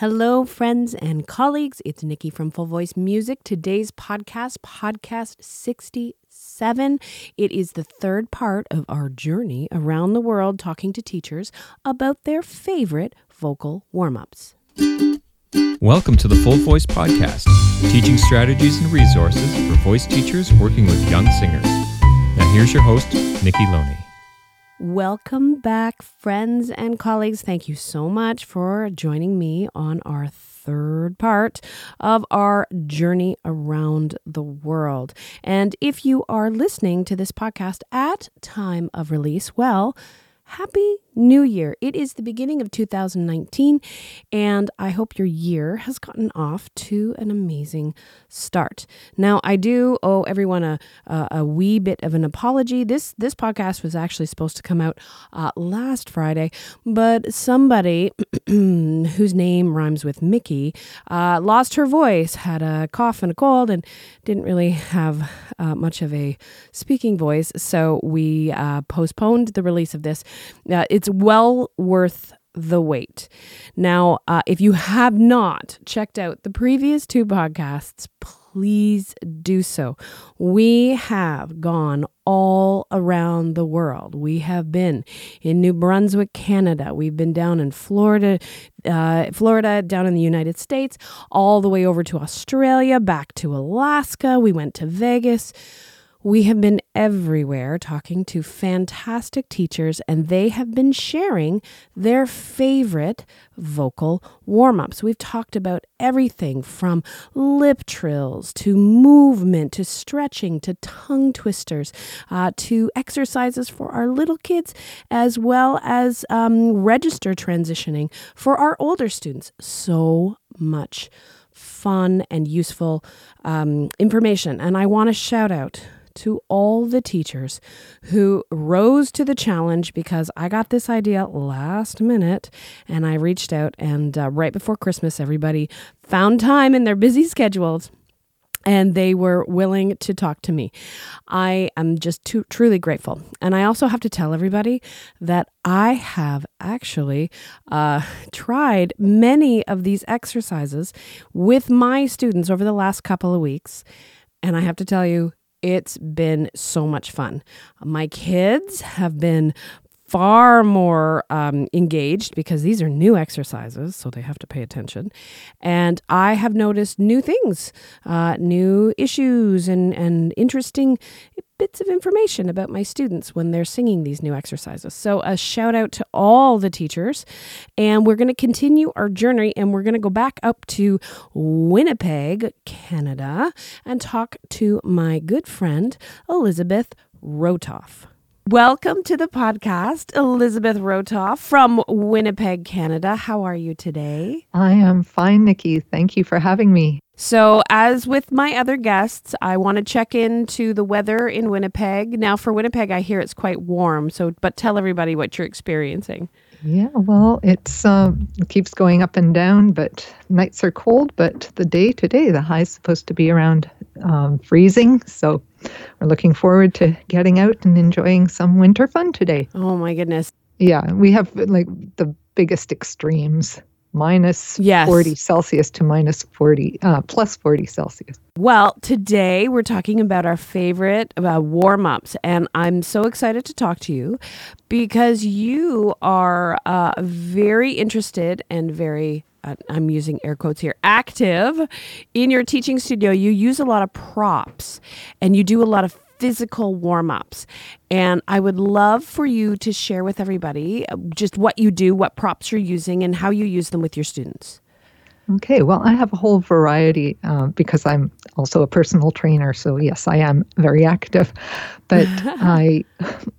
Hello, friends and colleagues. It's Nikki from Full Voice Music. Today's podcast, podcast 67. It is the third part of our journey around the world talking to teachers about their favorite vocal warm ups. Welcome to the Full Voice Podcast, teaching strategies and resources for voice teachers working with young singers. Now, here's your host, Nikki Loney. Welcome back, friends and colleagues. Thank you so much for joining me on our third part of our journey around the world. And if you are listening to this podcast at time of release, well, Happy New Year. It is the beginning of 2019, and I hope your year has gotten off to an amazing start. Now, I do owe everyone a, a, a wee bit of an apology. This, this podcast was actually supposed to come out uh, last Friday, but somebody whose name rhymes with Mickey uh, lost her voice, had a cough and a cold, and didn't really have uh, much of a speaking voice. So we uh, postponed the release of this uh, it's well worth the wait. Now, uh, if you have not checked out the previous two podcasts, please do so. We have gone all around the world. We have been in New Brunswick, Canada. We've been down in Florida, uh, Florida, down in the United States, all the way over to Australia, back to Alaska. We went to Vegas. We have been everywhere talking to fantastic teachers, and they have been sharing their favorite vocal warm ups. We've talked about everything from lip trills to movement to stretching to tongue twisters uh, to exercises for our little kids, as well as um, register transitioning for our older students. So much fun and useful um, information. And I want to shout out to all the teachers who rose to the challenge because I got this idea last minute and I reached out, and uh, right before Christmas, everybody found time in their busy schedules and they were willing to talk to me. I am just too, truly grateful. And I also have to tell everybody that I have actually uh, tried many of these exercises with my students over the last couple of weeks. And I have to tell you, it's been so much fun. My kids have been far more um, engaged because these are new exercises, so they have to pay attention. And I have noticed new things, uh, new issues, and, and interesting bits of information about my students when they're singing these new exercises. So, a shout out to all the teachers. And we're going to continue our journey and we're going to go back up to Winnipeg, Canada, and talk to my good friend, Elizabeth Rotoff. Welcome to the podcast, Elizabeth Rotoff from Winnipeg, Canada. How are you today? I am fine, Nikki. Thank you for having me. So, as with my other guests, I want to check into the weather in Winnipeg. Now, for Winnipeg, I hear it's quite warm. So, but tell everybody what you're experiencing. Yeah, well, it's um, it keeps going up and down, but nights are cold. But the day today, the high is supposed to be around um, freezing. So, we're looking forward to getting out and enjoying some winter fun today. Oh my goodness! Yeah, we have like the biggest extremes minus yes. 40 Celsius to minus 40, uh, plus 40 Celsius. Well, today we're talking about our favorite uh, warm ups, and I'm so excited to talk to you because you are uh, very interested and very I'm using air quotes here, active in your teaching studio. You use a lot of props and you do a lot of physical warm ups. And I would love for you to share with everybody uh, just what you do, what props you're using, and how you use them with your students. Okay, well, I have a whole variety uh, because I'm also a personal trainer. So, yes, I am very active. But I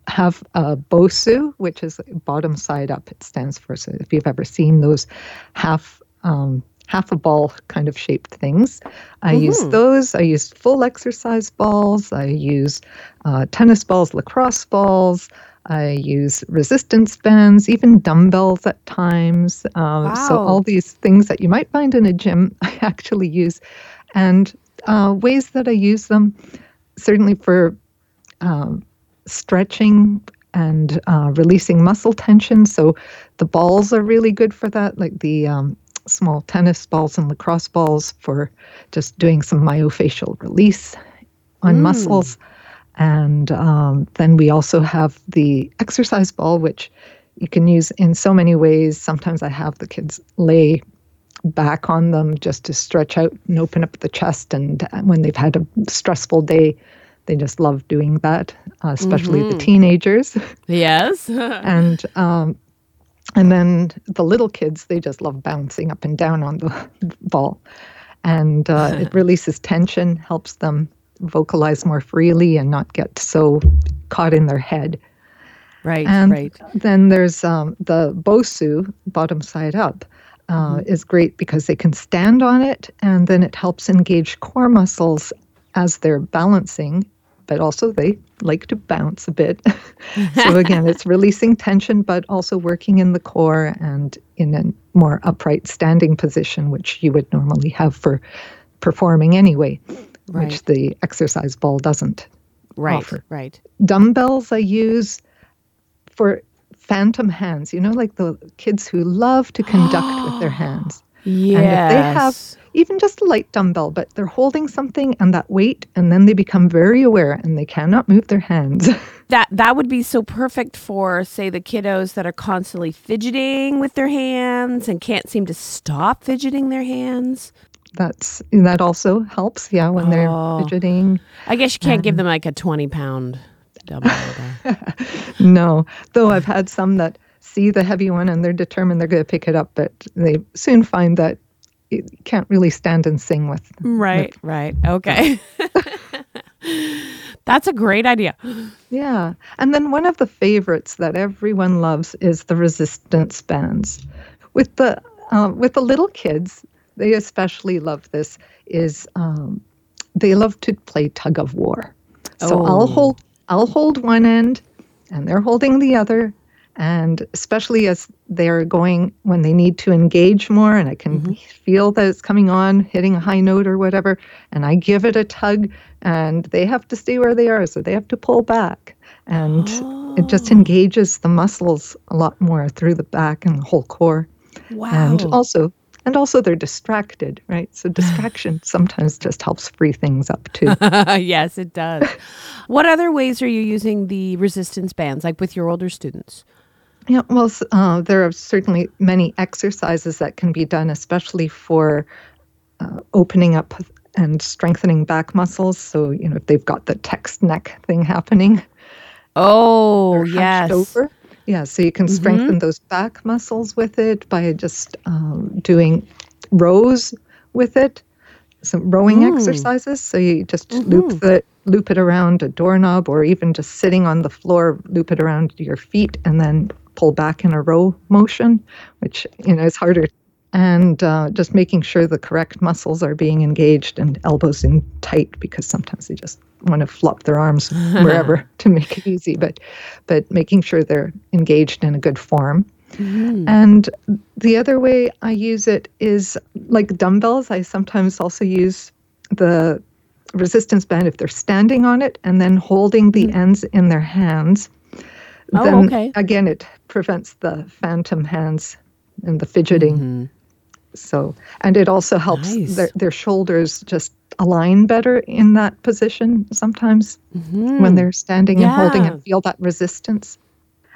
have a BOSU, which is bottom side up, it stands for. So, if you've ever seen those half um, half a ball kind of shaped things. I mm-hmm. use those. I use full exercise balls. I use uh, tennis balls, lacrosse balls. I use resistance bands, even dumbbells at times. Um, wow. So, all these things that you might find in a gym, I actually use. And uh, ways that I use them, certainly for um, stretching and uh, releasing muscle tension. So, the balls are really good for that, like the um, small tennis balls and lacrosse balls for just doing some myofascial release on Mm. muscles. And um, then we also have the exercise ball, which you can use in so many ways. Sometimes I have the kids lay back on them just to stretch out and open up the chest. And uh, when they've had a stressful day, they just love doing that, uh, especially the Mhm. teenagers. Yes. and um, and then the little kids, they just love bouncing up and down on the ball, and uh, it releases tension, helps them vocalize more freely and not get so caught in their head. right, And right. then there's um, the Bosu, bottom side up, uh, is great because they can stand on it, and then it helps engage core muscles as they're balancing, but also they like to bounce a bit. so again, it's releasing tension, but also working in the core and in a more upright standing position, which you would normally have for performing anyway, Right. which the exercise ball doesn't Right, offer right. dumbbells I use for phantom hands. You know, like the kids who love to conduct with their hands. Yes. And if they have even just a light dumbbell, but they're holding something and that weight, and then they become very aware and they cannot move their hands. that that would be so perfect for say the kiddos that are constantly fidgeting with their hands and can't seem to stop fidgeting their hands. That's that also helps, yeah, when Oh. they're fidgeting. I guess you can't give them like a 20 pound dumbbell. No, though I've had some that see the heavy one and they're determined they're going to pick it up, but they soon find that you can't really stand and sing with right, right. Okay. That's a great idea. Yeah. And then one of the favorites that everyone loves is the resistance bands. With the uh, with the little kids, they especially love this. Is um, they love to play tug of war. So Oh. I'll hold I'll hold one end, and they're holding the other. And especially as they're going when they need to engage more, and I can feel that it's coming on, hitting a high note or whatever, and I give it a tug, and they have to stay where they are, so they have to pull back. And it just engages the muscles a lot more through the back and the whole core. Wow. And also and also they're distracted, right? So distraction sometimes just helps free things up too. yes, it does. what other ways are you using the resistance bands, like with your older students? Yeah, well, uh, there are certainly many exercises that can be done, especially for uh, opening up and strengthening back muscles. So, you know, if they've got the text neck thing happening, Oh, yes. over. Yeah, so you can strengthen those back muscles with it by just um, doing rows with it, some rowing Mm. exercises. So you just Mm-hmm. loop the loop it around a doorknob, or even just sitting on the floor, loop it around your feet, and then pull back in a row motion, which you know is harder. And uh, just making sure the correct muscles are being engaged and elbows in tight because sometimes they just want to flop their arms wherever to make it easy. But but making sure they're engaged in a good form. Mm-hmm. And the other way I use it is like dumbbells. I sometimes also use the resistance band if they're standing on it and then holding the mm-hmm. ends in their hands. Oh, then okay. again, it prevents the phantom hands and the fidgeting. Mm-hmm. So, and it also helps Nice. their, their shoulders just align better in that position sometimes when they're standing and holding and feel that resistance.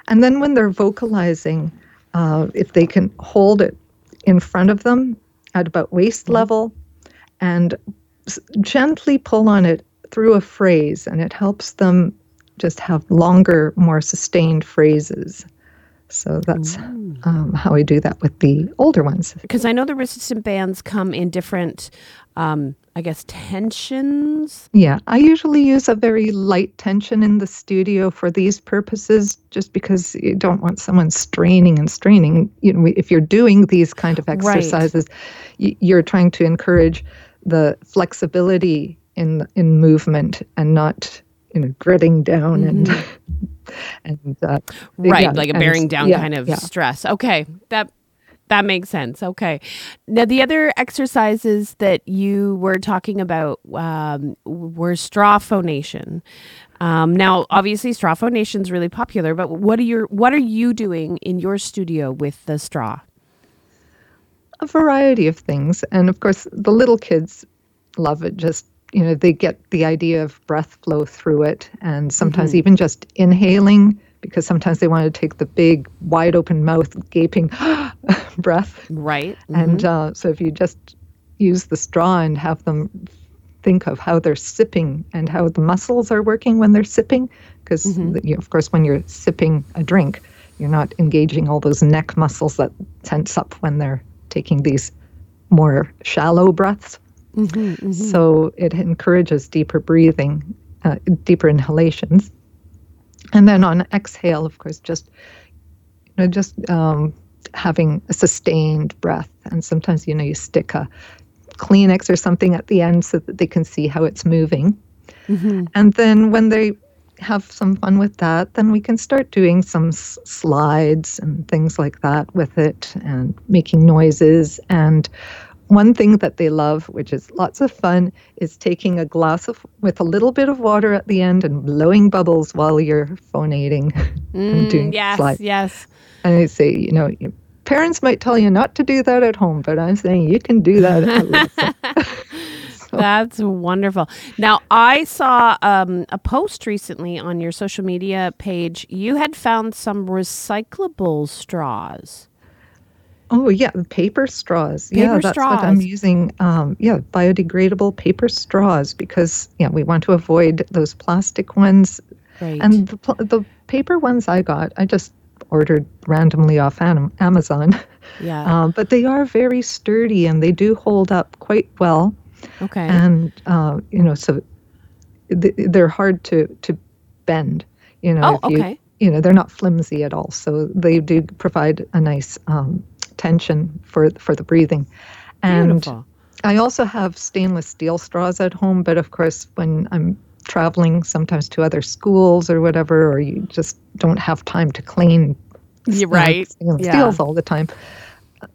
And then when they're vocalizing, uh, if they can hold it in front of them at about waist level and s- gently pull on it through a phrase, and it helps them just have longer, more sustained phrases. So that's um, how we do that with the older ones. Because I know the resistant bands come in different, um, I guess, tensions. Yeah, I usually use a very light tension in the studio for these purposes, just because you don't want someone straining and straining. You know, if you're doing these kind of exercises, y- you're trying to encourage the flexibility in in movement and not you know gritting down and and uh, Right, yeah, like a and- bearing down yeah, kind of yeah. stress. Okay, that that makes sense. Okay, now the other exercises that you were talking about um, were straw phonation. Um, now, obviously, straw phonation is really popular, but what are your what are you doing in your studio with the straw? a variety of things. And of course, the little kids love it. Just, you know, they get the idea of breath flow through it. And sometimes mm-hmm. even just inhaling, because sometimes they want to take the big, wide open mouth, gaping breath. Right. Mm-hmm. And uh, so if you just use the straw and have them think of how they're sipping and how the muscles are working when they're sipping, because mm-hmm. you know, of course when you're sipping a drink, you're not engaging all those neck muscles that tense up when they're taking these more shallow breaths. Mm-hmm, mm-hmm. So it encourages deeper breathing, uh, deeper inhalations. And then on exhale, of course, just you know, just um, having a sustained breath. And sometimes, you know, you stick a Kleenex or something at the end so that they can see how it's moving. Mm-hmm. And then when they have some fun with that, then we can start doing some s- slides and things like that with it and making noises. And one thing that they love, which is lots of fun, is taking a glass of with a little bit of water at the end and blowing bubbles while you're phonating mm, and doing yes, slides. Yes. And I say, you know, parents might tell you not to do that at home, but I'm saying you can do that That's wonderful. Now, I saw um, a post recently on your social media page. You had found some recyclable straws. Oh yeah, paper straws. Paper yeah, that's straws. what I'm using. Um, yeah, biodegradable paper straws because yeah, we want to avoid those plastic ones. Right. And the, the paper ones I got, I just ordered randomly off Amazon. Yeah. Uh, but they are very sturdy and they do hold up quite well. Okay. And uh, you know, so they're hard to to bend. You know, oh, okay. You, you know, they're not flimsy at all, so they do provide a nice um, tension for for the breathing. And Beautiful. I also have stainless steel straws at home, but of course, when I'm traveling sometimes to other schools or whatever, or you just don't have time to clean You're right. stainless yeah. steels all the time.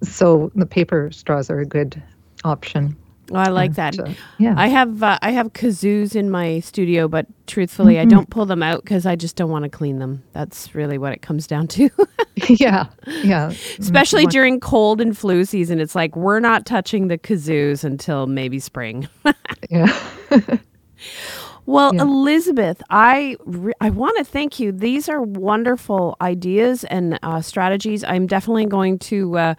So the paper straws are a good option. Oh, I like that. Uh, yeah, I have uh, I have kazoos in my studio, but truthfully, mm-hmm. I don't pull them out because I just don't want to clean them. That's really what it comes down to. yeah, yeah. Especially mm-hmm. during cold and flu season, it's like we're not touching the kazoos until maybe spring. yeah. Well, yeah. Elizabeth, I re- I want to thank you. These are wonderful ideas and uh, strategies. I'm definitely going to uh,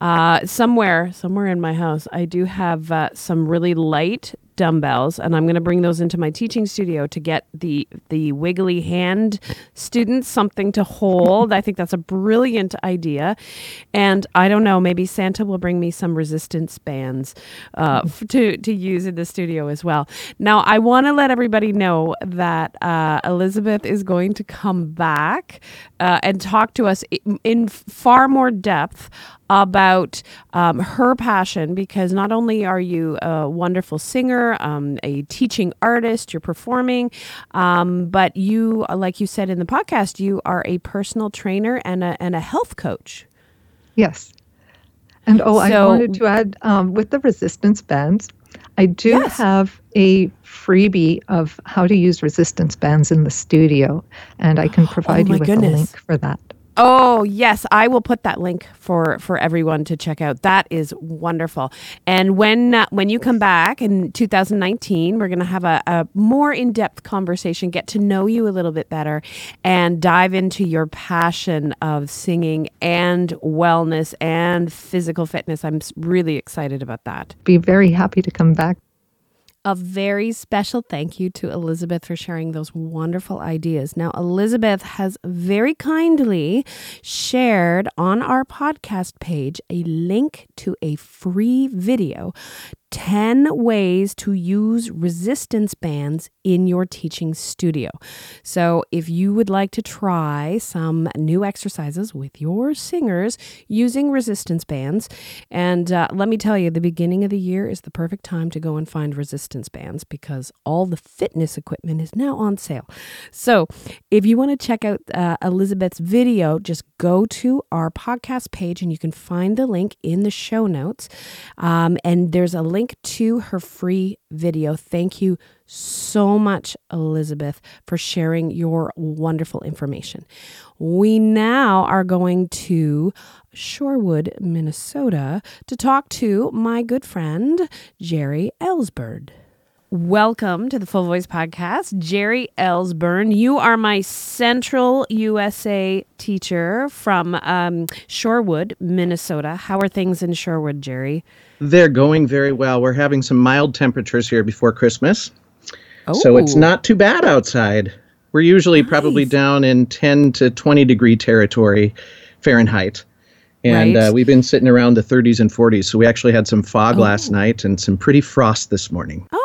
uh, somewhere somewhere in my house. I do have uh, some really light dumbbells and I'm going to bring those into my teaching studio to get the the wiggly hand students something to hold. I think that's a brilliant idea. And I don't know, maybe Santa will bring me some resistance bands uh, f- to to use in the studio as well. Now, I want to let everybody know that uh, Elizabeth is going to come back uh, and talk to us in, in far more depth about um, her passion because not only are you a wonderful singer, um, a teaching artist, you're performing, um, but you, like you said in the podcast, you are a personal trainer and a, and a health coach. Yes. And oh, so, I wanted to add um, with the resistance bands, I do yes. have a freebie of how to use resistance bands in the studio, and I can oh provide oh you with goodness. a link for that. Oh, yes, I will put that link for for everyone to check out. That is wonderful. And when uh, when you come back in 2019, we're going to have a, a more in-depth conversation, get to know you a little bit better and dive into your passion of singing and wellness and physical fitness. I'm really excited about that. Be very happy to come back. A very special thank you to Elizabeth for sharing those wonderful ideas. Now, Elizabeth has very kindly shared on our podcast page a link to a free video 10 ways to use resistance bands in your teaching studio. So, if you would like to try some new exercises with your singers using resistance bands, and uh, let me tell you, the beginning of the year is the perfect time to go and find resistance bands because all the fitness equipment is now on sale. So, if you want to check out uh, Elizabeth's video, just go to our podcast page and you can find the link in the show notes. Um, and there's a link link to her free video. Thank you so much, Elizabeth, for sharing your wonderful information. We now are going to Shorewood, Minnesota, to talk to my good friend, Jerry Elsbernd. Welcome to the Full Voice Podcast. Jerry Elsbernd, you are my Central USA teacher from um, Shorewood, Minnesota. How are things in Shorewood, Jerry? They're going very well. We're having some mild temperatures here before Christmas. Oh. So it's oh. not too bad outside. We're usually nice. probably down in 10 to 20 degree territory Fahrenheit. And right. uh, we've been sitting around the 30s and 40s. So we actually had some fog oh. last night and some pretty frost this morning. Oh,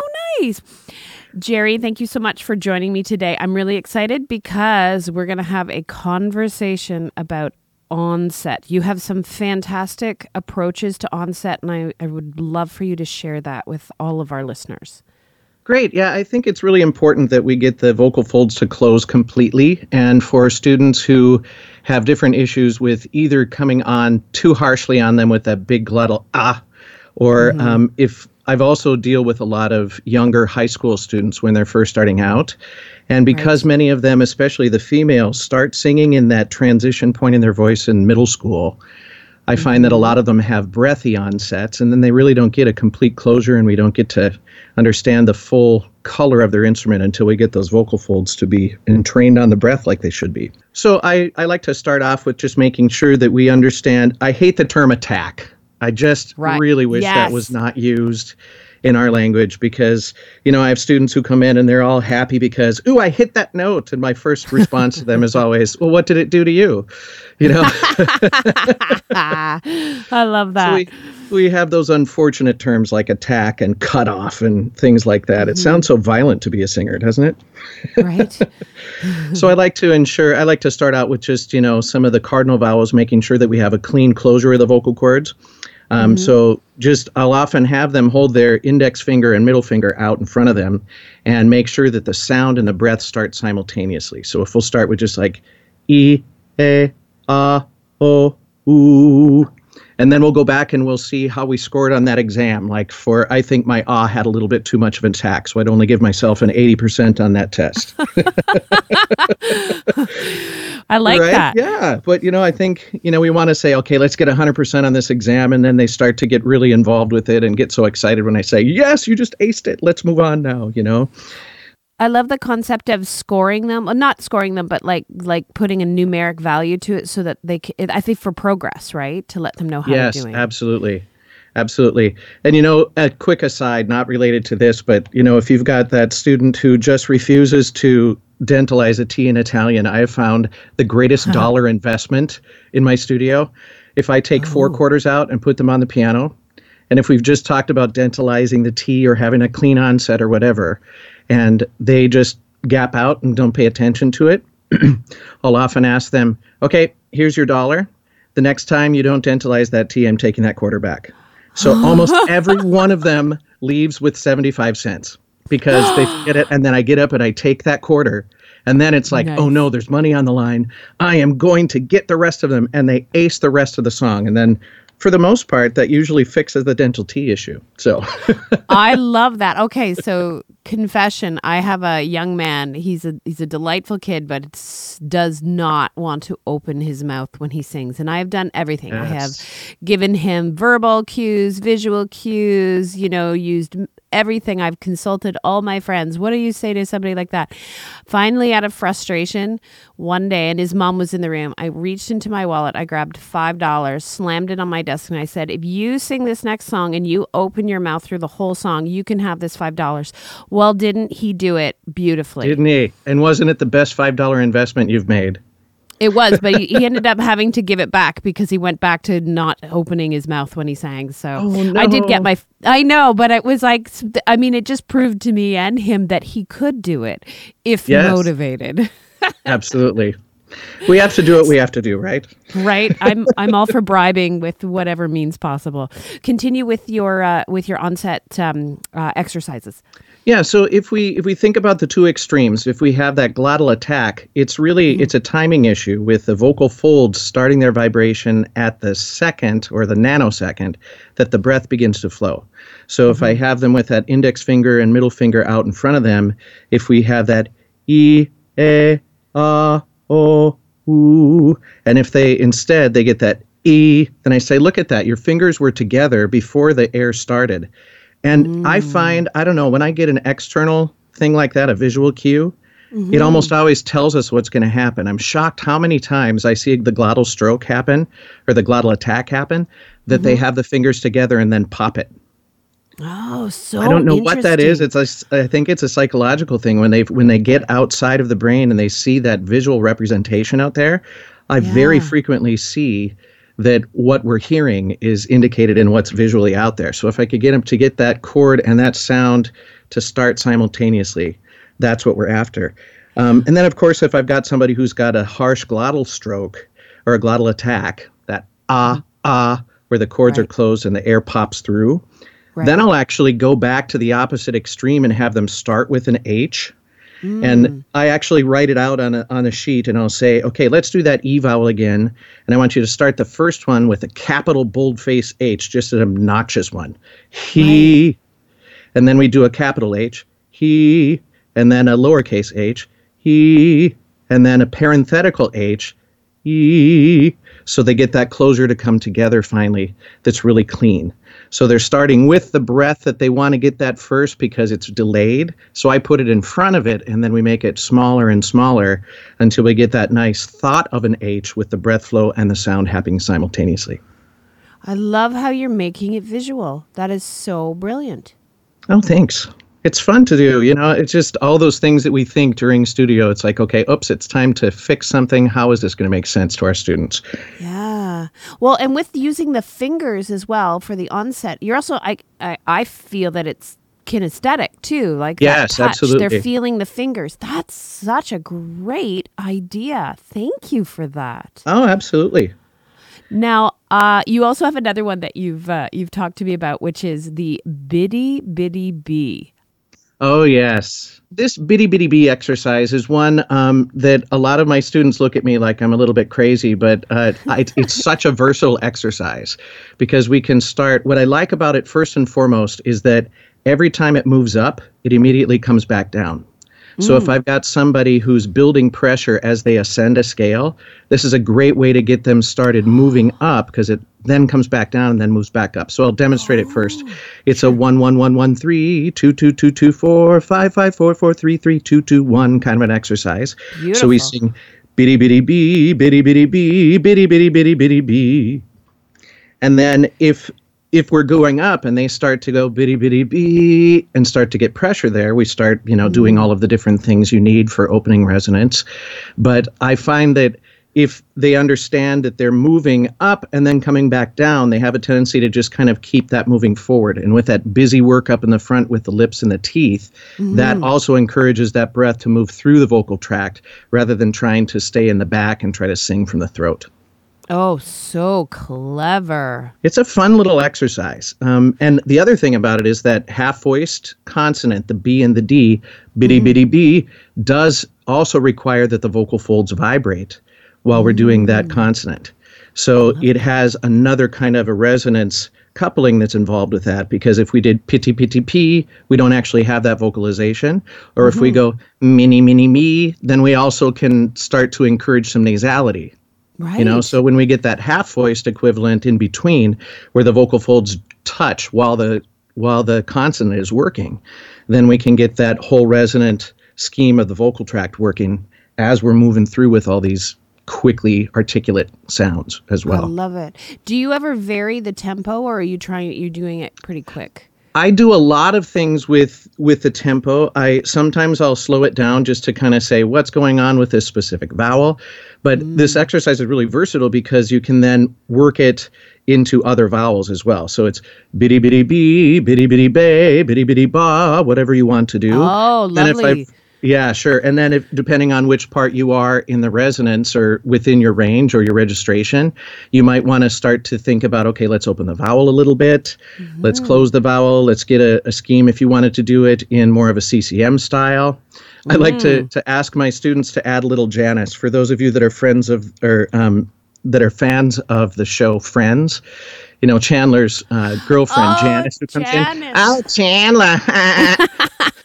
Jerry, thank you so much for joining me today. I'm really excited because we're going to have a conversation about onset. You have some fantastic approaches to onset, and I, I would love for you to share that with all of our listeners. Great. Yeah, I think it's really important that we get the vocal folds to close completely. And for students who have different issues with either coming on too harshly on them with that big glottal ah, or mm-hmm. um, if I've also deal with a lot of younger high school students when they're first starting out. And because right. many of them, especially the females, start singing in that transition point in their voice in middle school, I mm-hmm. find that a mm-hmm. lot of them have breathy onsets and then they really don't get a complete closure and we don't get to understand the full color of their instrument until we get those vocal folds to be entrained on the breath like they should be. So I, I like to start off with just making sure that we understand. I hate the term attack. I just right. really wish yes. that was not used in our language because you know I have students who come in and they're all happy because ooh I hit that note and my first response to them is always well what did it do to you? You know? I love that so we, we have those unfortunate terms like attack and cut off and things like that. Mm-hmm. it sounds so violent to be a singer doesn't it? Right. So I like to ensure I like to start out with just you know some of the cardinal vowels making sure that we have a clean closure of the vocal cords um, mm-hmm. So just I'll often have them hold their index finger and middle finger out in front of them and make sure that the sound and the breath start simultaneously. So if we'll start with just like E, A, A, O, Oo, and then we'll go back and we'll see how we scored on that exam. Like for, I think my ah had a little bit too much of an attack, so I'd only give myself an 80% on that test. I like right? that. Yeah. But, you know, I think, you know, we want to say, okay, let's get 100% on this exam. And then they start to get really involved with it and get so excited when I say, yes, you just aced it. Let's move on now, you know? I love the concept of scoring them, well, not scoring them, but like like putting a numeric value to it, so that they. Can, I think for progress, right, to let them know how yes, they're doing. Yes, absolutely, absolutely. And you know, a quick aside, not related to this, but you know, if you've got that student who just refuses to dentalize a T in Italian, I have found the greatest dollar investment in my studio. If I take oh. four quarters out and put them on the piano, and if we've just talked about dentalizing the T or having a clean onset or whatever, and they just gap out and don't pay attention to it, I'll often ask them, okay, here's your dollar. The next time you don't dentalize that T, I'm taking that quarter back. So almost every one of them leaves with 75 cents because they get it. And then I get up and I take that quarter. And then it's like, nice. oh no, there's money on the line. I am going to get the rest of them. And they ace the rest of the song. And then for the most part, that usually fixes the dental T issue. So I love that. Okay, so confession: I have a young man. He's a he's a delightful kid, but does not want to open his mouth when he sings. And I have done everything. Yes. I have given him verbal cues, visual cues. You know, used everything. I've consulted all my friends. What do you say to somebody like that? Finally, out of frustration, one day, and his mom was in the room, I reached into my wallet, I grabbed $5, slammed it on my desk, and I said, If you sing this next song and you open your mouth through the whole song, you can have this $5. Well, didn't he do it beautifully? Didn't he? And wasn't it the best $5 investment you've made? It was, but he, he, ended up having to give it back because he went back to not opening his mouth when he sang. So oh, no. I did get my, I know, but it was like, I mean, it just proved to me and him that he could do it if yes. motivated. Absolutely. We have to do what we have to do, right? right. I'm I'm all for bribing with whatever means possible. Continue with your uh, with your onset um, uh, exercises. Yeah, so if we if we think about the two extremes, if we have that glottal attack, it's really mm-hmm. it's a timing issue with the vocal folds starting their vibration at the second or the nanosecond that the breath begins to flow. So mm-hmm. if I mm-hmm. have them with that index finger and middle finger out in front of them, if we have that e e a o u, and if they instead they get that e, then I say, look at that, your fingers were together before the air started. And mm. I find, I don't know, when I get an external thing like that, a visual cue, mm-hmm. it almost always tells us what's going to happen. I'm shocked how many times I see the glottal stroke happen or the glottal attack happen that mm-hmm. they have the fingers together and then pop it. Oh, so I don't know what that is. It's a, I think it's a psychological thing when they when they get outside of the brain and they see that visual representation out there. I yeah. very frequently see that what we're hearing is indicated in what's visually out there. So if I could get them to get that cord and that sound to start simultaneously, that's what we're after. Um, and then, of course, if I've got somebody who's got a harsh glottal stroke or a glottal attack, that ah, ah, where the cords right. are closed and the air pops through, right. then I'll actually go back to the opposite extreme and have them start with an H Mm. And I actually write it out on a, on a sheet and I'll say, okay, let's do that E vowel again. And I want you to start the first one with a capital boldface H, just an obnoxious one. He. Right. And then we do a capital H. He. And then a lowercase h. He. And then a parenthetical h, H. E. So they get that closure to come together finally that's really clean. So they're starting with the breath that they want to get that first because it's delayed. So I put it in front of it and then we make it smaller and smaller until we get that nice thought of an H with the breath flow and the sound happening simultaneously. I love how you're making it visual. That is so brilliant. Oh, thanks it's fun to do. You know, it's just all those things that we think during studio. It's like, okay, oops, it's time to fix something. How is this going to make sense to our students? Yeah. Well, and with using the fingers as well for the onset, you're also, I, I, I feel that it's kinesthetic too. Like yes, absolutely. They're feeling the fingers. That's such a great idea. Thank you for that. Oh, absolutely. Now, uh, you also have another one that you've uh, you've talked to me about, which is the biddy biddy bee. Oh, yes. This bitty bitty bee exercise is one um, that a lot of my students look at me like I'm a little bit crazy, but uh, I, it's such a versatile exercise because we can start. What I like about it, first and foremost, is that every time it moves up, it immediately comes back down. So mm. if I've got somebody who's building pressure as they ascend a scale, this is a great way to get them started moving up because it then comes back down and then moves back up. So I'll demonstrate it first. Oh, it's a one one one one three two two two two four five five four four three three two two one kind of an exercise. Beautiful. So we sing bitty bitty bee bitty bitty bee bitty bitty bitty bitty bee. And then if if we're going up and they start to go bitty bitty bee and start to get pressure there, we start, you know, mm-hmm. doing all of the different things you need for opening resonance. But I find that if they understand that they're moving up and then coming back down, they have a tendency to just kind of keep that moving forward. And with that busy work up in the front with the lips and the teeth, mm-hmm. that also encourages that breath to move through the vocal tract rather than trying to stay in the back and try to sing from the throat. Oh, so clever. It's a fun little exercise. Um, and the other thing about it is that half voiced consonant, the B and the D, bitty mm-hmm. bitty B, does also require that the vocal folds vibrate while we're doing that mm. consonant. So it has another kind of a resonance coupling that's involved with that because if we did pitty pitty p, we don't actually have that vocalization. Or mm-hmm. if we mm-hmm. go mini mini me, then we also can start to encourage some nasality. Right. You know, so when we get that half voiced equivalent in between where the vocal folds touch while the while the consonant is working, then we can get that whole resonant scheme of the vocal tract working as we're moving through with all these quickly articulate sounds as well. I love it. Do you ever vary the tempo or are you trying you're doing it pretty quick? I do a lot of things with with the tempo. I sometimes I'll slow it down just to kind of say what's going on with this specific vowel. But mm. this exercise is really versatile because you can then work it into other vowels as well. So it's bitty bitty bee, bitty bitty bay, bitty bitty ba, whatever you want to do. Oh, lovely. And if I've Yeah, sure. And then, if depending on which part you are in the resonance or within your range or your registration, you might want to start to think about okay, let's open the vowel a little bit. Mm-hmm. Let's close the vowel. Let's get a, a, scheme if you wanted to do it in more of a CCM style. Mm-hmm. I like to, mm. to ask my students to add little Janice. For those of you that are friends of or um, that are fans of the show Friends, you know Chandler's uh, girlfriend oh, Janice who comes Janice. in. Oh, Chandler.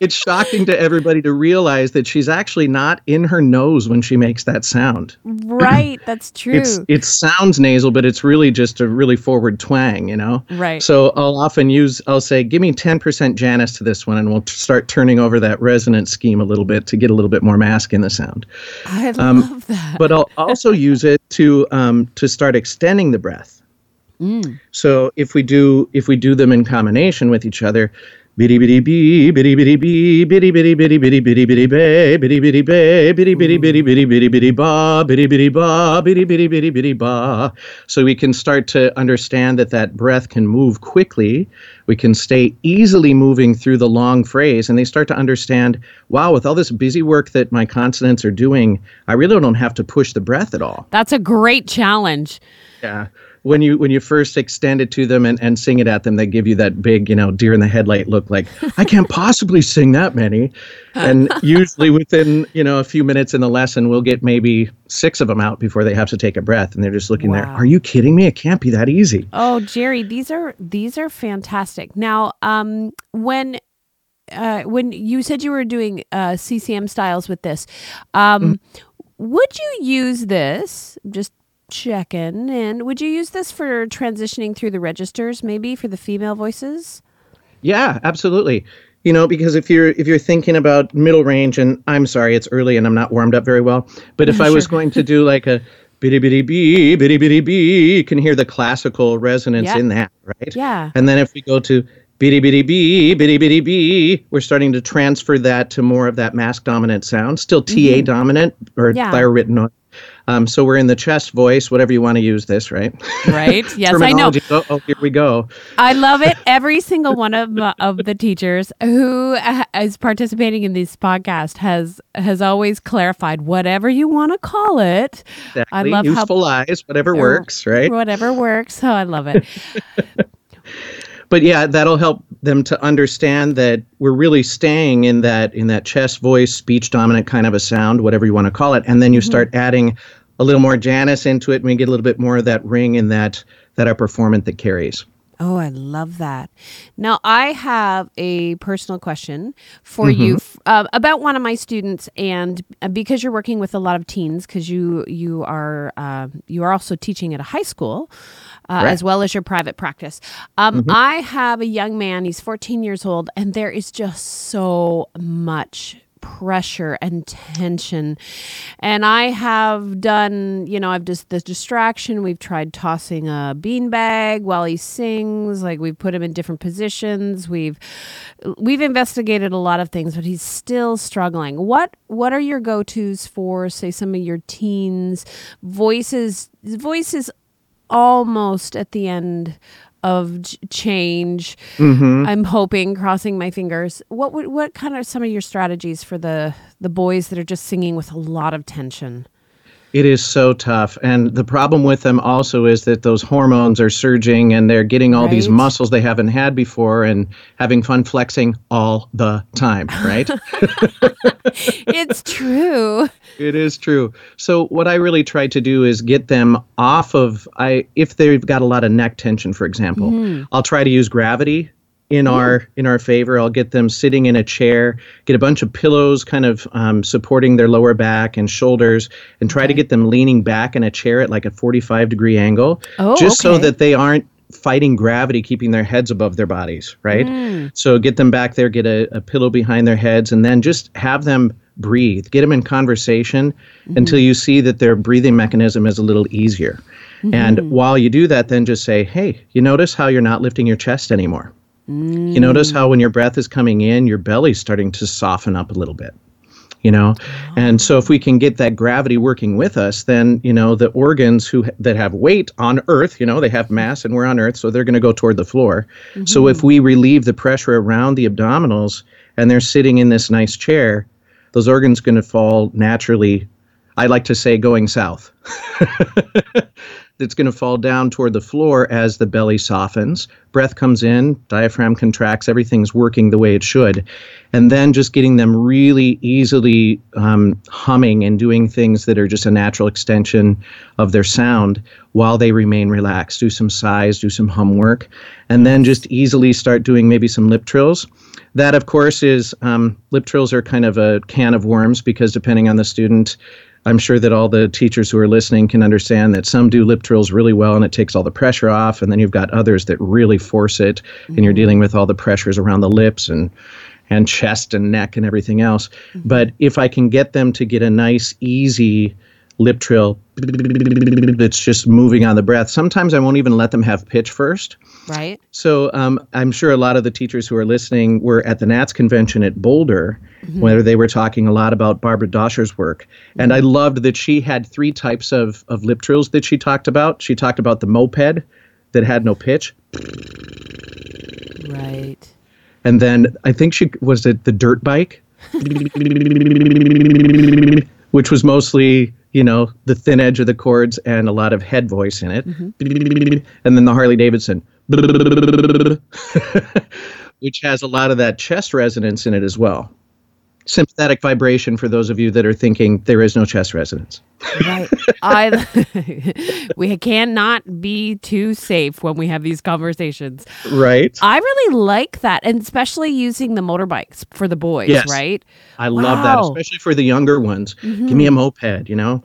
it's shocking to everybody to realize that she's actually not in her nose when she makes that sound. Right, that's true. It's it sounds nasal, but it's really just a really forward twang, you know. Right. So I'll often use I'll say, "Give me ten percent Janice to this one," and we'll t- start turning over that resonance scheme a little bit to get a little bit more mask in the sound. I um, love that. But I'll also use it to um, to start extending the breath. Mm. So if we do if we do them in combination with each other, Bitty bitty bee, bitty bitty bee, bitty bitty bitty bitty bitty bitty bay, bitty bitty bay, bitty bitty bitty bitty bitty bitty ba, bitty bitty ba, bitty bitty bitty bitty ba. So we can start to understand that that breath can move quickly. We can stay easily moving through the long phrase, and they start to understand. Wow, with all this busy work that my consonants are doing, I really don't have to push the breath at all. That's a great challenge. Yeah when you when you first extend it to them and, and sing it at them, they give you that big, you know, deer in the headlight look like, I can't possibly sing that many. And usually within, you know, a few minutes in the lesson, we'll get maybe six of them out before they have to take a breath. And they're just looking wow. there. Are you kidding me? It can't be that easy. Oh, Jerry, these are these are fantastic. Now, um, when uh, when you said you were doing uh, CCM styles with this, um, mm. would you use this? Just check in. And would you use this for transitioning through the registers, maybe for the female voices? Yeah, absolutely. You know, because if you're if you're thinking about middle range, and I'm sorry, it's early and I'm not warmed up very well, but if sure. I was going to do like a bitty bitty bee, bitty bitty bee, you can hear the classical resonance yeah. in that, right? Yeah. And then if we go to bitty bitty bee, bitty bitty bee, we're starting to transfer that to more of that mask dominant sound, still TA mm-hmm. dominant or yeah. noise. Um, so we're in the chest voice, whatever you want to use this, right? Right. Yes, I know. Oh, oh, here we go. I love it. Every single one of of the teachers who uh, participating in this podcast has has always clarified whatever you want to call it. Exactly. I love useful how, eyes, whatever works, right? Whatever works. Oh, I love it. but yeah, that'll help them to understand that we're really staying in that in that chest voice, speech dominant kind of a sound, whatever you want to call it, and then you mm-hmm. start adding a little more Janice into it, and we get a little bit more of that ring in that that upper formant that carries. Oh, I love that. Now, I have a personal question for mm-hmm. you uh, about one of my students, and uh, because you're working with a lot of teens, because you you are uh, you are also teaching at a high school, uh, right. as well as your private practice. Um, mm-hmm. I have a young man; he's 14 years old, and there is just so much pressure and tension. And I have done, you know, I've just the distraction. We've tried tossing a beanbag while he sings. Like we've put him in different positions. We've we've investigated a lot of things, but he's still struggling. What what are your go tos for, say, some of your teens' voices? Voices almost at the end of change. Mm-hmm. I'm hoping, crossing my fingers. What would what kind of some of your strategies for the the boys that are just singing with a lot of tension? It is so tough. And the problem with them also is that those hormones are surging and they're getting all right. these muscles they haven't had before and having fun flexing all the time, right? it's true. It is true. So what I really try to do is get them off of I if they've got a lot of neck tension, for example, mm. I'll try to use gravity in our in our favor. I'll get them sitting in a chair, get a bunch of pillows, kind of um, supporting their lower back and shoulders, and try okay. to get them leaning back in a chair at like a 45 degree angle, oh, just okay. so that they aren't fighting gravity, keeping their heads above their bodies. Right. Mm. So get them back there, get a, a pillow behind their heads, and then just have them breathe. Get them in conversation mm-hmm. until you see that their breathing mechanism is a little easier. Mm-hmm. And while you do that, then just say, hey, you notice how you're not lifting your chest anymore. Mm. You notice how when your breath is coming in, your belly's starting to soften up a little bit. you know and so if we can get that gravity working with us then you know the organs who that have weight on earth you know they have mass and we're on earth so they're going to go toward the floor mm-hmm. so if we relieve the pressure around the abdominals and they're sitting in this nice chair those organs going to fall naturally i like to say going south that's going to fall down toward the floor as the belly softens. Breath comes in, diaphragm contracts, everything's working the way it should. And then just getting them really easily um, humming and doing things that are just a natural extension of their sound while they remain relaxed. Do some sighs, do some hum work, and then just easily start doing maybe some lip trills. That, of course, is um, lip trills are kind of a can of worms because depending on the student, I'm sure that all the teachers who are listening can understand that some do lip trills really well and it takes all the pressure off, and then you've got others that really force it, mm-hmm. and you're mm-hmm. dealing with all the pressures around the lips and and chest and neck and everything else. Mm-hmm. But if I can get them to get a nice, easy lip trill that's just moving on the breath. Sometimes I won't even let them have pitch first. Right. So um, I'm sure a lot of the teachers who are listening were at the NATS convention at Boulder, mm-hmm. where they were talking a lot about Barbara Doscher's work. Mm-hmm. And I loved that she had three types of, of lip trills that she talked about. She talked about the moped that had no pitch. Right. And then I think she was it the dirt bike, which was mostly you know, the thin edge of the cords and a lot of head voice in it. Mm-hmm. And then the Harley Davidson, which has a lot of that chest resonance in it as well sympathetic vibration for those of you that are thinking there is no chest resonance. right. I we cannot be too safe when we have these conversations. Right. I really like that, and especially using the motorbikes for the boys. Yes. Right. I love that, especially for the younger ones. Mm-hmm. Give me a moped, you know.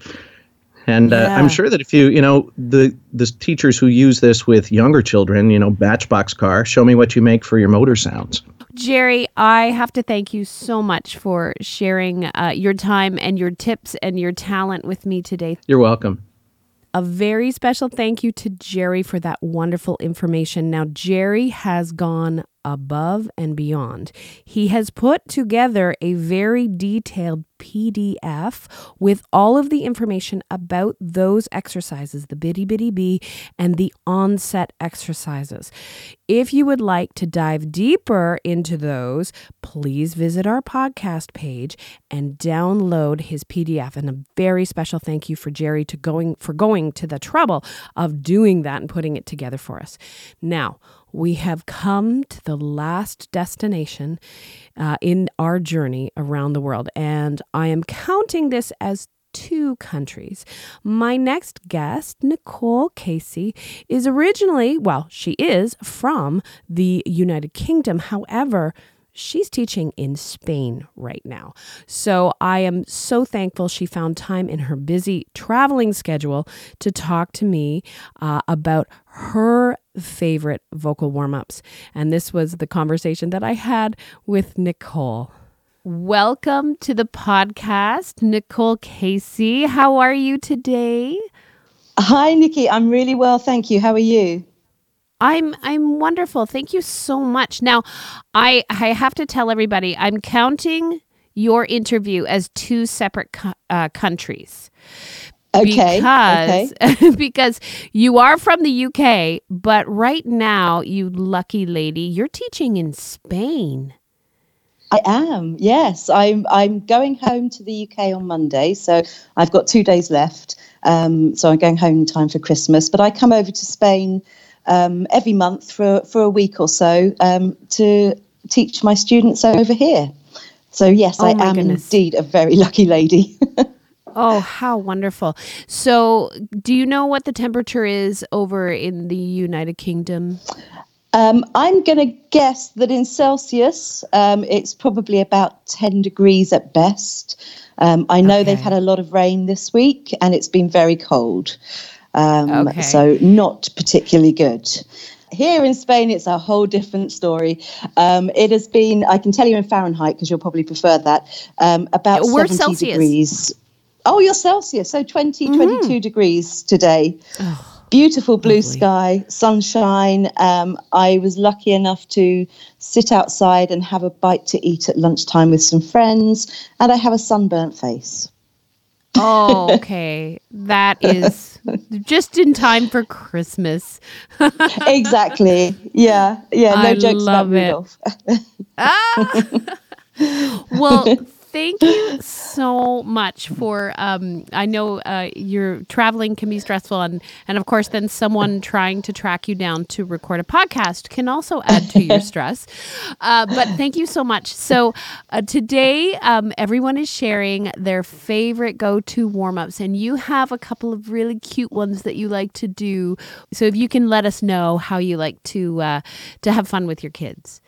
And uh, yeah. I'm sure that if you, you know, the the teachers who use this with younger children, you know, Matchbox car, show me what you make for your motor sounds. Jerry, I have to thank you so much for sharing uh, your time and your tips and your talent with me today. You're welcome. A very special thank you to Jerry for that wonderful information. Now, Jerry has gone above and beyond. He has put together a very detailed PDF with all of the information about those exercises, the bitty bitty bee and the onset exercises. If you would like to dive deeper into those, please visit our podcast page and download his PDF. And a very special thank you for Jerry to going for going to the trouble of doing that and putting it together for us. Now, we have come to the last destination uh, in our journey around the world. And I am counting this as two countries. My next guest, Nicole Casey, is originally, well, she is from the United Kingdom. However, she's teaching in Spain right now. So I am so thankful she found time in her busy traveling schedule to talk to me uh, about her favorite vocal warm ups. And this was the conversation that I had with Nicole. Welcome to the podcast, Nicole Casey. How are you today? Hi, Nikki. I'm really well, thank you. How are you? I'm I'm wonderful. Thank you so much. Now, I I have to tell everybody I'm counting your interview as two separate co- uh, countries. Okay. Because okay. because you are from the UK, but right now, you lucky lady, you're teaching in Spain. I am. Yes, I'm. I'm going home to the UK on Monday, so I've got two days left. Um, so I'm going home in time for Christmas. But I come over to Spain um, every month for, for a week or so um, to teach my students over here. So, yes, oh I am goodness. indeed a very lucky lady. oh, how wonderful. So, do you know what the temperature is over in the United Kingdom? Um, I'm going to guess that in Celsius, um, it's probably about 10 degrees at best. Um, I know okay. they've had a lot of rain this week and it's been very cold. Um, okay. So, not particularly good. Here in Spain, it's a whole different story. Um, it has been, I can tell you in Fahrenheit because you'll probably prefer that, um, about We're 70 Celsius. degrees. Oh, you're Celsius. So 20, mm-hmm. 22 degrees today. Oh. Beautiful blue Lovely. sky, sunshine. Um, I was lucky enough to sit outside and have a bite to eat at lunchtime with some friends, and I have a sunburnt face. Oh, okay. That is just in time for Christmas. exactly. Yeah. Yeah. No I jokes love about it. Rudolph. Ah! well, thank you so much for. Um, I know uh, your traveling can be stressful, and and of course, then someone trying to track you down to record a podcast can also add to your stress. Uh, but thank you so much. So uh, today, um, everyone is sharing their favorite go-to warm-ups, and you have a couple of really cute ones that you like to do. So if you can let us know how you like to uh, to have fun with your kids.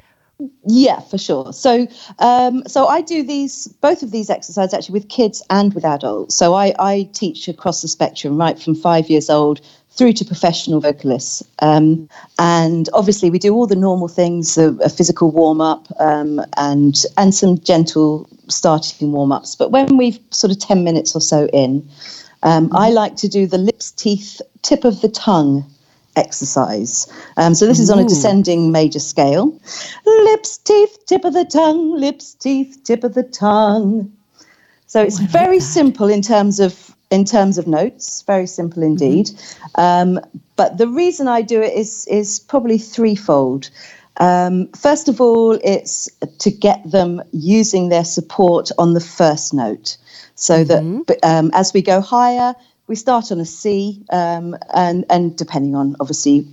Yeah, for sure. So, um, so I do these both of these exercises actually with kids and with adults. So I, I teach across the spectrum, right from five years old through to professional vocalists. Um, and obviously, we do all the normal things: a, a physical warm up um, and and some gentle starting warm ups. But when we've sort of ten minutes or so in, um, I like to do the lips, teeth, tip of the tongue exercise. Um, so this is on a descending major scale. Lips, teeth, tip of the tongue, lips, teeth, tip of the tongue. So it's Oh, very simple in terms of in terms of notes, very simple indeed. Um, but the reason I do it is is probably threefold. Um, first of all, it's to get them using their support on the first note, so that b- um, as we go higher, we start on a C, um, and and depending on obviously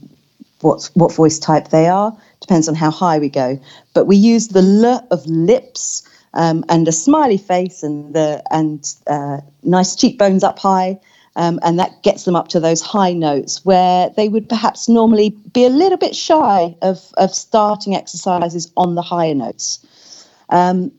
what what voice type they are depends on how high we go. But we use the L of lips um, and a smiley face and the and uh, nice cheekbones up high. Um, and that gets them up to those high notes where they would perhaps normally be a little bit shy of, of starting exercises on the higher notes. Um,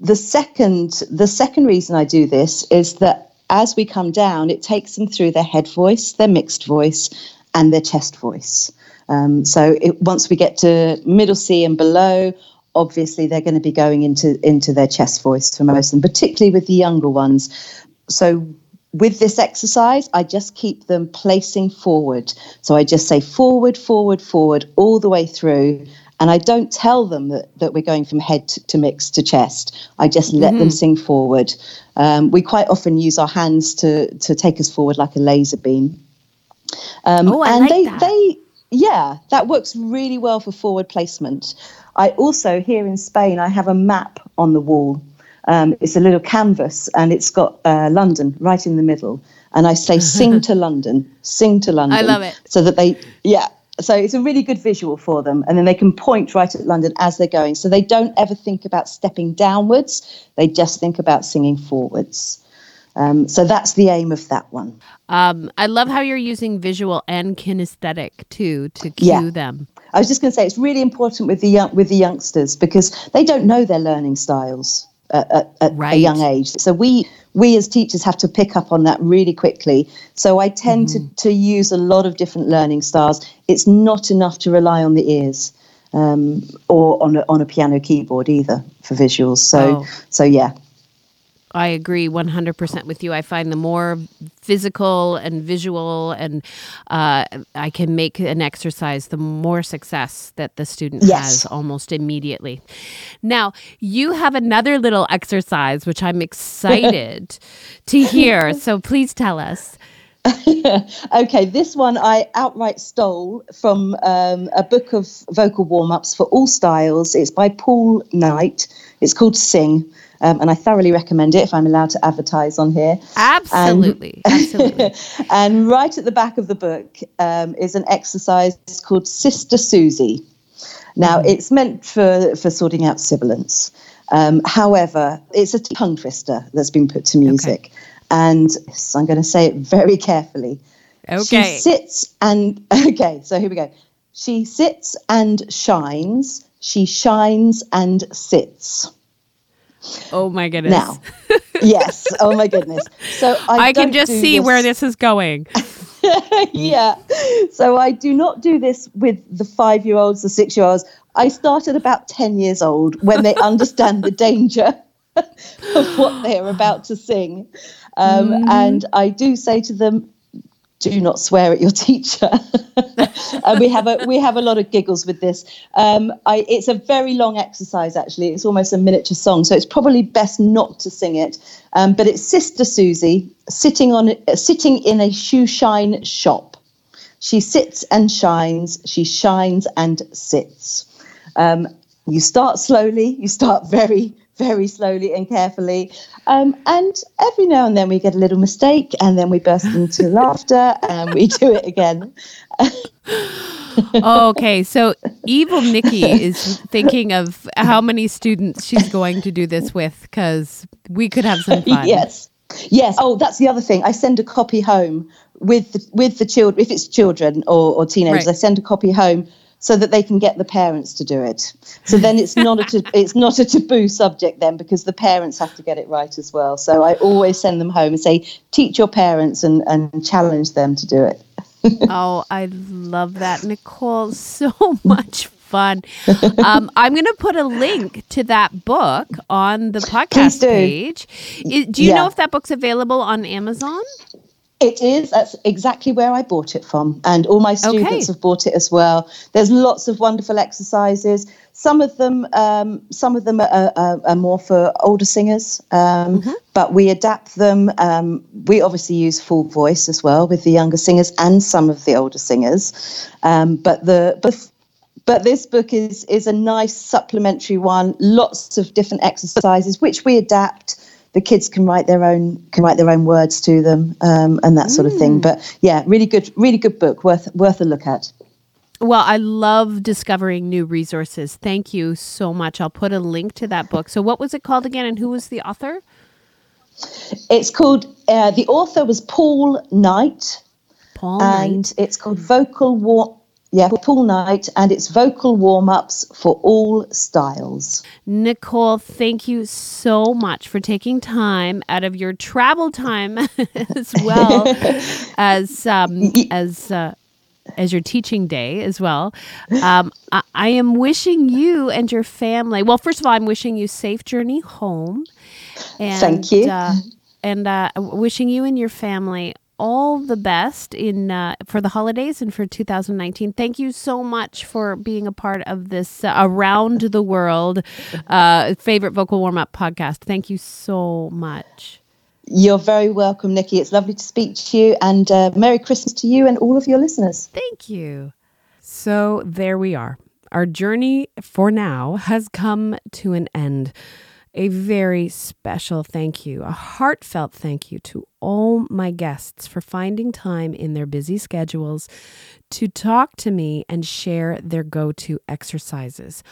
the second the second reason I do this is that as we come down, it takes them through their head voice, their mixed voice, and their chest voice. Um, so it, once we get to middle C and below, obviously they're going to be going into into their chest voice for most of them, particularly with the younger ones. So with this exercise, I just keep them placing forward. So I just say forward, forward, forward all the way through. And I don't tell them that, that we're going from head to, to mix to chest. I just let them sing forward. Um, we quite often use our hands to, to take us forward like a laser beam. Um, Oh, I and like they, that. they, yeah, that works really well for forward placement. I also, here in Spain, I have a map on the wall. Um, it's a little canvas and it's got uh, London right in the middle. And I say, sing to London, sing to London. I love it. So that they, yeah. So it's a really good visual for them. And then they can point right at London as they're going. So they don't ever think about stepping downwards, they just think about singing forwards. Um, so that's the aim of that one. Um, I love how you're using visual and kinesthetic too to cue Yeah. them. I was just going to say it's really important with the young, with the youngsters because they don't know their learning styles at, at, at a young age. So we we as teachers have to pick up on that really quickly. So I tend to, to use a lot of different learning styles. It's not enough to rely on the ears um, or on a, on a piano keyboard either for visuals. So Oh. so yeah. I agree 100% with you. I find the more physical and visual and uh, I can make an exercise, the more success that the student Yes. has almost immediately. Now, you have another little exercise, which I'm excited to hear. So please tell us. Okay, this one I outright stole from um, a book of vocal warm ups for all styles. It's by Paul Knight. It's called Sing, um, and I thoroughly recommend it if I'm allowed to advertise on here. Absolutely. Absolutely. and right at the back of the book um, is an exercise called Sister Susie. Now, it's meant for, for sorting out sibilants. Um, however, it's a tongue twister that's been put to music. And yes, I'm going to say it very carefully. Okay. She sits and, okay, so here we go. She sits and shines. She shines and sits. Oh my goodness. Now, yes. Oh my goodness. So I, I can just see where this is going. yeah. So I do not do this with the five year olds, the six year olds. I start at about 10 years old when they understand the danger of what they're about to sing. Um, And I do say to them, do not swear at your teacher. and we have a we have a lot of giggles with this. Um, I, it's a very long exercise, actually. It's almost a miniature song, so it's probably best not to sing it. Um, but it's Sister Susie sitting on sitting in a shoe shine shop. She sits and shines. She shines and sits. Um, you start slowly. You start very very slowly and carefully. Um, and every now and then we get a little mistake and then we burst into laughter and we do it again. okay, so evil Nikki is thinking of how many students she's going to do this with because we could have some fun. Yes. Yes. Oh, that's the other thing. I send a copy home with the, with the children. If it's children or, or teenagers, right. I send a copy home so that they can get the parents to do it. So then it's not a it's not a taboo subject then because the parents have to get it right as well. So I always send them home and say, teach your parents and, and challenge them to do it. oh, I love that, Nicole. So much fun. Um, I'm going to put a link to that book on the podcast do. page. do you yeah. know if that book's available on Amazon? It is. That's exactly where I bought it from. And all my students okay. have bought it as well. There's lots of wonderful exercises. Some of them, um, some of them are, are, are, more for older singers, um, mm-hmm. but we adapt them. Um, we obviously use full voice as well with the younger singers and some of the older singers. Um, but the but but this book is is a nice supplementary one. Lots of different exercises which we adapt the kids can write their own can write their own words to them um, and that sort of thing. Mm. But yeah, really good, really good book, worth worth a look at. Well, I love discovering new resources. Thank you so much. I'll put a link to that book. So, what was it called again, and who was the author? It's called. Uh, the author was Paul Knight. Paul and Knight. it's called Vocal War yeah, Paul Knight, and it's vocal warm ups for all styles. Nicole, thank you so much for taking time out of your travel time as well as um, as uh, as your teaching day as well. Um, I, I, am wishing you and your family. Well, first of all, I'm wishing you safe journey home. And, Thank you. Uh, and uh, wishing you and your family all the best in uh, for the holidays and for 2019. Thank you so much for being a part of this uh, around the world uh, favorite vocal warm up podcast. Thank you so much. You're very welcome, Nikki. It's lovely to speak to you, and uh, Merry Christmas to you and all of your listeners. Thank you. So there we are. Our journey for now has come to an end a very special thank you, a heartfelt thank you to all my guests for finding time in their busy schedules to talk to me and share their go to exercises.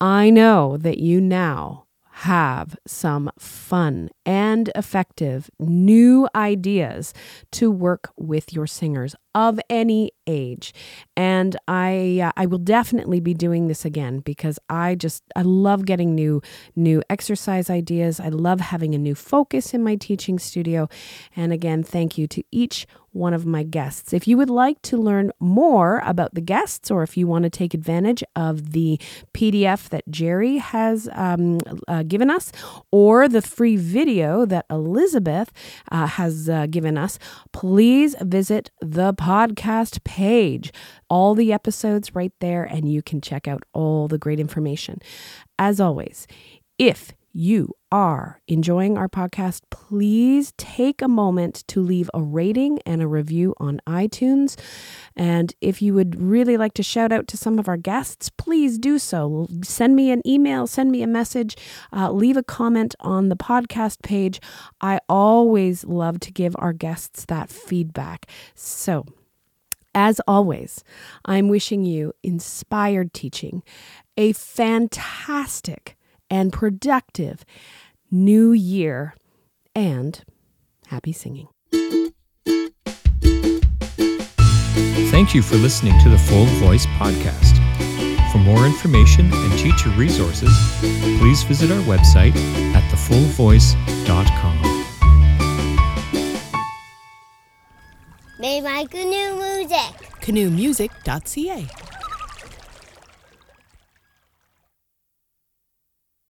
I know that you now have some fun and effective new ideas to work with your singers of any age. And I uh, I will definitely be doing this again because I just I love getting new new exercise ideas. I love having a new focus in my teaching studio. And again, thank you to each one of my guests. If you would like to learn more about the guests, or if you want to take advantage of the PDF that Jerry has um, uh, given us, or the free video that Elizabeth uh, has uh, given us, please visit the podcast page. All the episodes right there, and you can check out all the great information. As always, if you are enjoying our podcast, please take a moment to leave a rating and a review on iTunes. And if you would really like to shout out to some of our guests, please do so. Send me an email, send me a message, uh, leave a comment on the podcast page. I always love to give our guests that feedback. So, as always, I'm wishing you inspired teaching, a fantastic and productive new year and happy singing. Thank you for listening to the Full Voice Podcast. For more information and teacher resources, please visit our website at thefullvoice.com. They like canoe music. Canoemusic.ca.